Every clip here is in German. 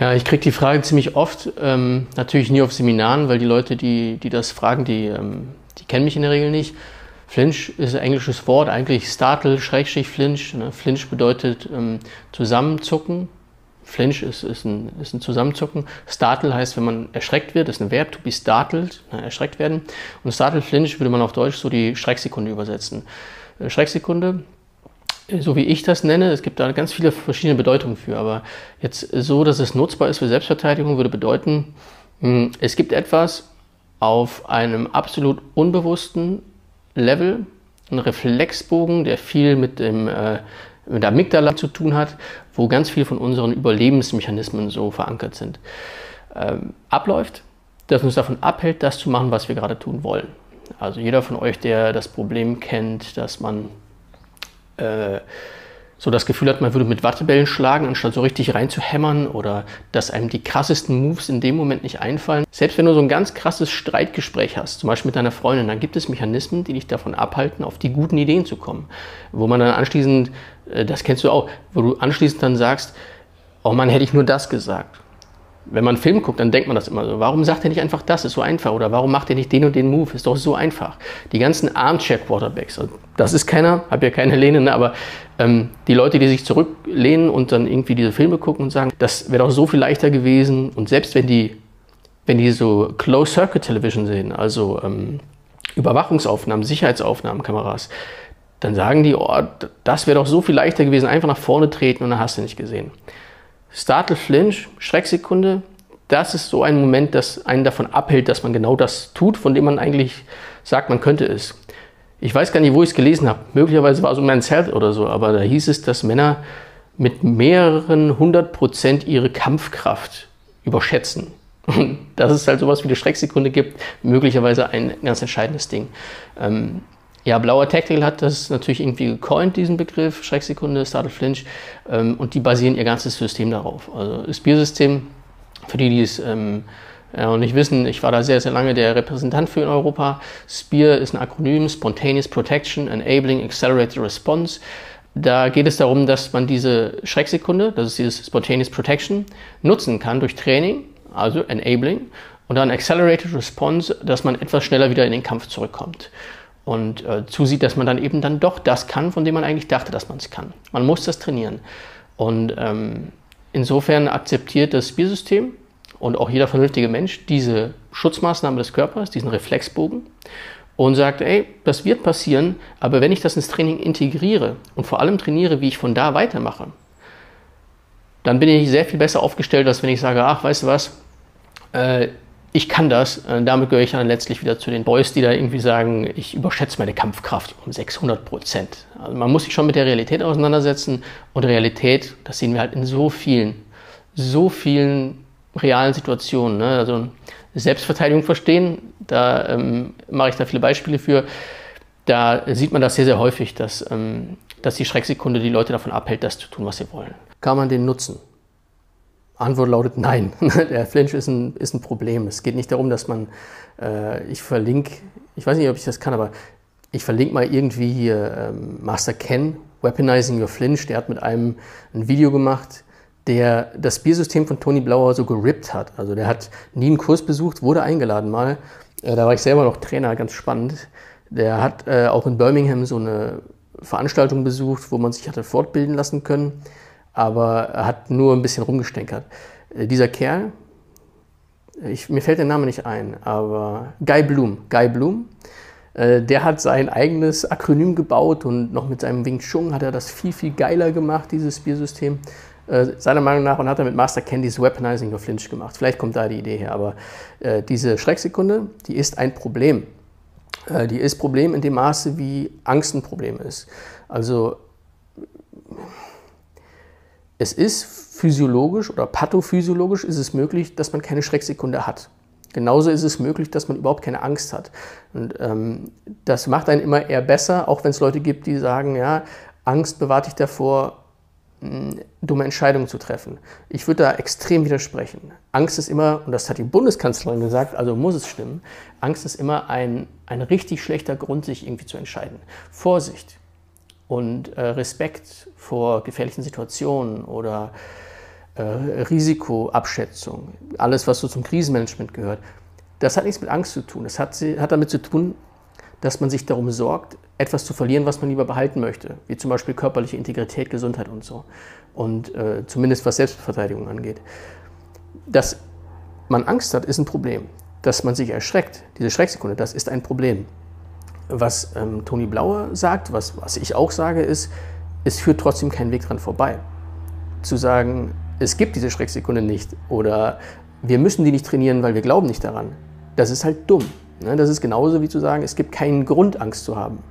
Ja, ich kriege die Frage ziemlich oft, ähm, natürlich nie auf Seminaren, weil die Leute, die, die das fragen, die, ähm, die kennen mich in der Regel nicht. Flinch ist ein englisches Wort, eigentlich Startle, Schrägstrich Flinch. Ne? Flinch bedeutet ähm, zusammenzucken. Flinch ist, ist, ein, ist ein Zusammenzucken. Startle heißt, wenn man erschreckt wird, ist ein Verb, to be startled, ne? erschreckt werden. Und Startle Flinch würde man auf Deutsch so die Schrecksekunde übersetzen. Äh, Schrecksekunde, so wie ich das nenne, es gibt da ganz viele verschiedene Bedeutungen für, aber jetzt so, dass es nutzbar ist für Selbstverteidigung, würde bedeuten, hm, es gibt etwas auf einem absolut unbewussten Level, ein Reflexbogen, der viel mit, dem, äh, mit der Amygdala zu tun hat, wo ganz viel von unseren Überlebensmechanismen so verankert sind, ähm, abläuft, das uns davon abhält, das zu machen, was wir gerade tun wollen. Also jeder von euch, der das Problem kennt, dass man äh, so das Gefühl hat, man würde mit Wattebällen schlagen, anstatt so richtig reinzuhämmern oder dass einem die krassesten Moves in dem Moment nicht einfallen. Selbst wenn du so ein ganz krasses Streitgespräch hast, zum Beispiel mit deiner Freundin, dann gibt es Mechanismen, die dich davon abhalten, auf die guten Ideen zu kommen. Wo man dann anschließend, äh, das kennst du auch, wo du anschließend dann sagst, oh Mann, hätte ich nur das gesagt wenn man einen Film guckt, dann denkt man das immer so. Warum sagt er nicht einfach das? Ist so einfach. Oder warum macht er nicht den und den Move? Ist doch so einfach. Die ganzen Armchair-Quarterbacks, das ist keiner, habe ja keine Lehne, ne? aber ähm, die Leute, die sich zurücklehnen und dann irgendwie diese Filme gucken und sagen, das wäre doch so viel leichter gewesen. Und selbst wenn die, wenn die so Closed-Circuit-Television sehen, also ähm, Überwachungsaufnahmen, Sicherheitsaufnahmen, Kameras, dann sagen die, oh, das wäre doch so viel leichter gewesen, einfach nach vorne treten und dann hast du nicht gesehen. Startle Flinch, Schrecksekunde, das ist so ein Moment, das einen davon abhält, dass man genau das tut, von dem man eigentlich sagt, man könnte es. Ich weiß gar nicht, wo ich es gelesen habe. Möglicherweise war es um Men's Health oder so, aber da hieß es, dass Männer mit mehreren hundert Prozent ihre Kampfkraft überschätzen. Und dass es halt sowas wie eine Schrecksekunde gibt, möglicherweise ein ganz entscheidendes Ding. Ähm, ja, Blauer Tactical hat das natürlich irgendwie gecoint, diesen Begriff, Schrecksekunde, Startle Flinch, ähm, und die basieren ihr ganzes System darauf. Also das Biersystem, für die, die es ähm, ja, und nicht wissen, ich war da sehr, sehr lange der Repräsentant für in Europa. SPEAR ist ein Akronym, Spontaneous Protection, Enabling Accelerated Response. Da geht es darum, dass man diese Schrecksekunde, das ist dieses Spontaneous Protection, nutzen kann durch Training, also Enabling, und dann Accelerated Response, dass man etwas schneller wieder in den Kampf zurückkommt und äh, zusieht, dass man dann eben dann doch das kann, von dem man eigentlich dachte, dass man es kann. Man muss das trainieren. Und ähm, insofern akzeptiert das Biersystem und auch jeder vernünftige Mensch diese Schutzmaßnahme des Körpers, diesen Reflexbogen und sagt, ey, das wird passieren, aber wenn ich das ins Training integriere und vor allem trainiere, wie ich von da weitermache, dann bin ich sehr viel besser aufgestellt, als wenn ich sage, ach, weißt du was, äh, ich kann das. Äh, damit gehöre ich dann letztlich wieder zu den Boys, die da irgendwie sagen, ich überschätze meine Kampfkraft um 600 Prozent. Also man muss sich schon mit der Realität auseinandersetzen. Und Realität, das sehen wir halt in so vielen, so vielen realen Situationen. Ne? Also Selbstverteidigung verstehen, da ähm, mache ich da viele Beispiele für. Da sieht man das sehr, sehr häufig, dass, ähm, dass die Schrecksekunde die Leute davon abhält, das zu tun, was sie wollen. Kann man den nutzen? Antwort lautet nein. Der Flinch ist ein, ist ein Problem. Es geht nicht darum, dass man, äh, ich verlinke, ich weiß nicht, ob ich das kann, aber ich verlinke mal irgendwie hier ähm, Master Ken, Weaponizing Your Flinch, der hat mit einem ein Video gemacht, der das Biersystem von Tony Blauer so gerippt hat. Also der hat nie einen Kurs besucht, wurde eingeladen mal. Äh, da war ich selber noch Trainer, ganz spannend. Der hat äh, auch in Birmingham so eine Veranstaltung besucht, wo man sich hatte fortbilden lassen können aber er hat nur ein bisschen rumgestänkert. Äh, dieser Kerl, ich, mir fällt der Name nicht ein, aber Guy Bloom, Guy Bloom, äh, der hat sein eigenes Akronym gebaut und noch mit seinem Wing Chun hat er das viel, viel geiler gemacht, dieses Biersystem. Äh, seiner Meinung nach und hat er mit Master Candy's Weaponizing of Flinch gemacht. Vielleicht kommt da die Idee her, aber äh, diese Schrecksekunde, die ist ein Problem. Äh, die ist Problem in dem Maße, wie Angst ein Problem ist. Also es ist physiologisch oder pathophysiologisch ist es möglich, dass man keine Schrecksekunde hat. Genauso ist es möglich, dass man überhaupt keine Angst hat. Und ähm, das macht einen immer eher besser, auch wenn es Leute gibt, die sagen, ja, Angst bewahrt dich davor, mh, dumme Entscheidungen zu treffen. Ich würde da extrem widersprechen. Angst ist immer, und das hat die Bundeskanzlerin gesagt, also muss es stimmen, Angst ist immer ein, ein richtig schlechter Grund, sich irgendwie zu entscheiden. Vorsicht und äh, Respekt vor gefährlichen Situationen oder äh, Risikoabschätzung, alles, was so zum Krisenmanagement gehört, das hat nichts mit Angst zu tun. Das hat, hat damit zu tun, dass man sich darum sorgt, etwas zu verlieren, was man lieber behalten möchte, wie zum Beispiel körperliche Integrität, Gesundheit und so. Und äh, zumindest was Selbstverteidigung angeht. Dass man Angst hat, ist ein Problem. Dass man sich erschreckt, diese Schrecksekunde, das ist ein Problem. Was ähm, Toni Blauer sagt, was, was ich auch sage, ist, es führt trotzdem keinen Weg dran vorbei. Zu sagen, es gibt diese Schrecksekunde nicht oder wir müssen die nicht trainieren, weil wir glauben nicht daran. Das ist halt dumm. Ne? Das ist genauso wie zu sagen, es gibt keinen Grund, Angst zu haben.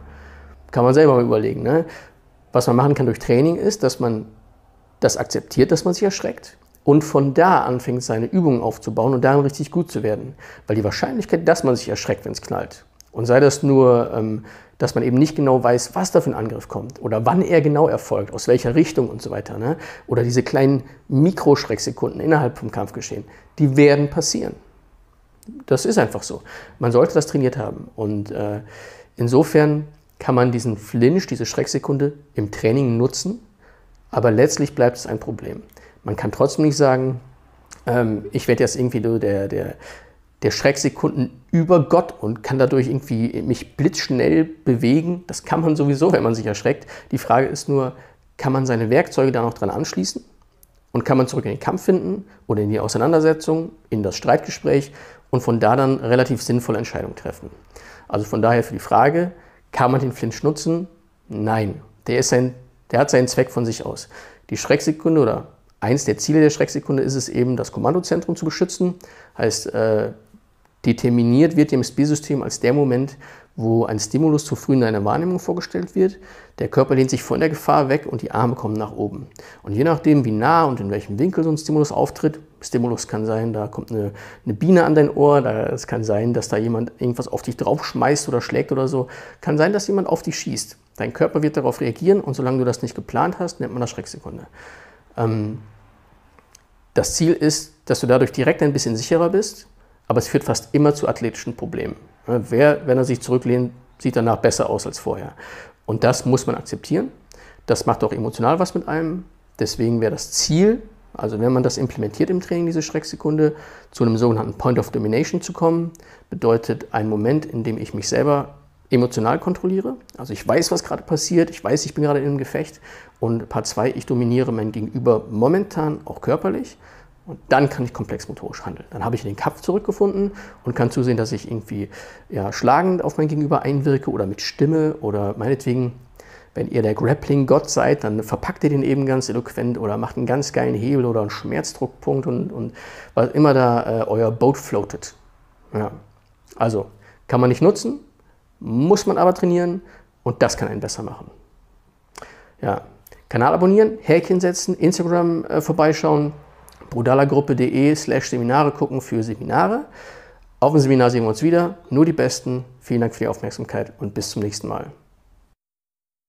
Kann man selber mal überlegen. Ne? Was man machen kann durch Training ist, dass man das akzeptiert, dass man sich erschreckt und von da anfängt, seine Übungen aufzubauen und darin richtig gut zu werden. Weil die Wahrscheinlichkeit, dass man sich erschreckt, wenn es knallt, und sei das nur, ähm, dass man eben nicht genau weiß, was da für ein Angriff kommt oder wann er genau erfolgt, aus welcher Richtung und so weiter, ne? oder diese kleinen Mikroschrecksekunden innerhalb vom Kampfgeschehen, die werden passieren. Das ist einfach so. Man sollte das trainiert haben. Und äh, insofern kann man diesen Flinch, diese Schrecksekunde im Training nutzen, aber letztlich bleibt es ein Problem. Man kann trotzdem nicht sagen, ähm, ich werde jetzt irgendwie der, der, der Schrecksekunden über Gott und kann dadurch irgendwie mich blitzschnell bewegen. Das kann man sowieso, wenn man sich erschreckt. Die Frage ist nur, kann man seine Werkzeuge da noch dran anschließen? Und kann man zurück in den Kampf finden oder in die Auseinandersetzung, in das Streitgespräch und von da dann relativ sinnvolle Entscheidungen treffen. Also von daher für die Frage, kann man den Flinch nutzen? Nein, der, ist ein, der hat seinen Zweck von sich aus. Die Schrecksekunde oder eins der Ziele der Schrecksekunde ist es eben, das Kommandozentrum zu beschützen. Heißt, äh, determiniert wird dem SB-System als der Moment, wo ein Stimulus zu früh in einer Wahrnehmung vorgestellt wird. Der Körper lehnt sich von der Gefahr weg und die Arme kommen nach oben. Und je nachdem, wie nah und in welchem Winkel so ein Stimulus auftritt, Stimulus kann sein, da kommt eine, eine Biene an dein Ohr, es kann sein, dass da jemand irgendwas auf dich draufschmeißt oder schlägt oder so, kann sein, dass jemand auf dich schießt. Dein Körper wird darauf reagieren und solange du das nicht geplant hast, nennt man das Schrecksekunde. Ähm, das Ziel ist, dass du dadurch direkt ein bisschen sicherer bist, aber es führt fast immer zu athletischen Problemen. Wer, wenn er sich zurücklehnt, sieht danach besser aus als vorher. Und das muss man akzeptieren. Das macht auch emotional was mit einem. Deswegen wäre das Ziel, also wenn man das implementiert im Training, diese Schrecksekunde, zu einem sogenannten Point of Domination zu kommen, bedeutet ein Moment, in dem ich mich selber emotional kontrolliere. Also ich weiß, was gerade passiert, ich weiß, ich bin gerade in einem Gefecht. Und Part 2, ich dominiere mein Gegenüber momentan auch körperlich. Und dann kann ich komplexmotorisch handeln. Dann habe ich den Kampf zurückgefunden und kann zusehen, dass ich irgendwie ja, schlagend auf mein Gegenüber einwirke oder mit Stimme oder meinetwegen, wenn ihr der Grappling-Gott seid, dann verpackt ihr den eben ganz eloquent oder macht einen ganz geilen Hebel oder einen Schmerzdruckpunkt und, und was immer da äh, euer Boat floatet. Ja. Also kann man nicht nutzen, muss man aber trainieren und das kann einen besser machen. Ja. Kanal abonnieren, Häkchen setzen, Instagram äh, vorbeischauen brudalergruppe.de slash Seminare gucken für Seminare. Auf dem Seminar sehen wir uns wieder. Nur die Besten. Vielen Dank für die Aufmerksamkeit und bis zum nächsten Mal.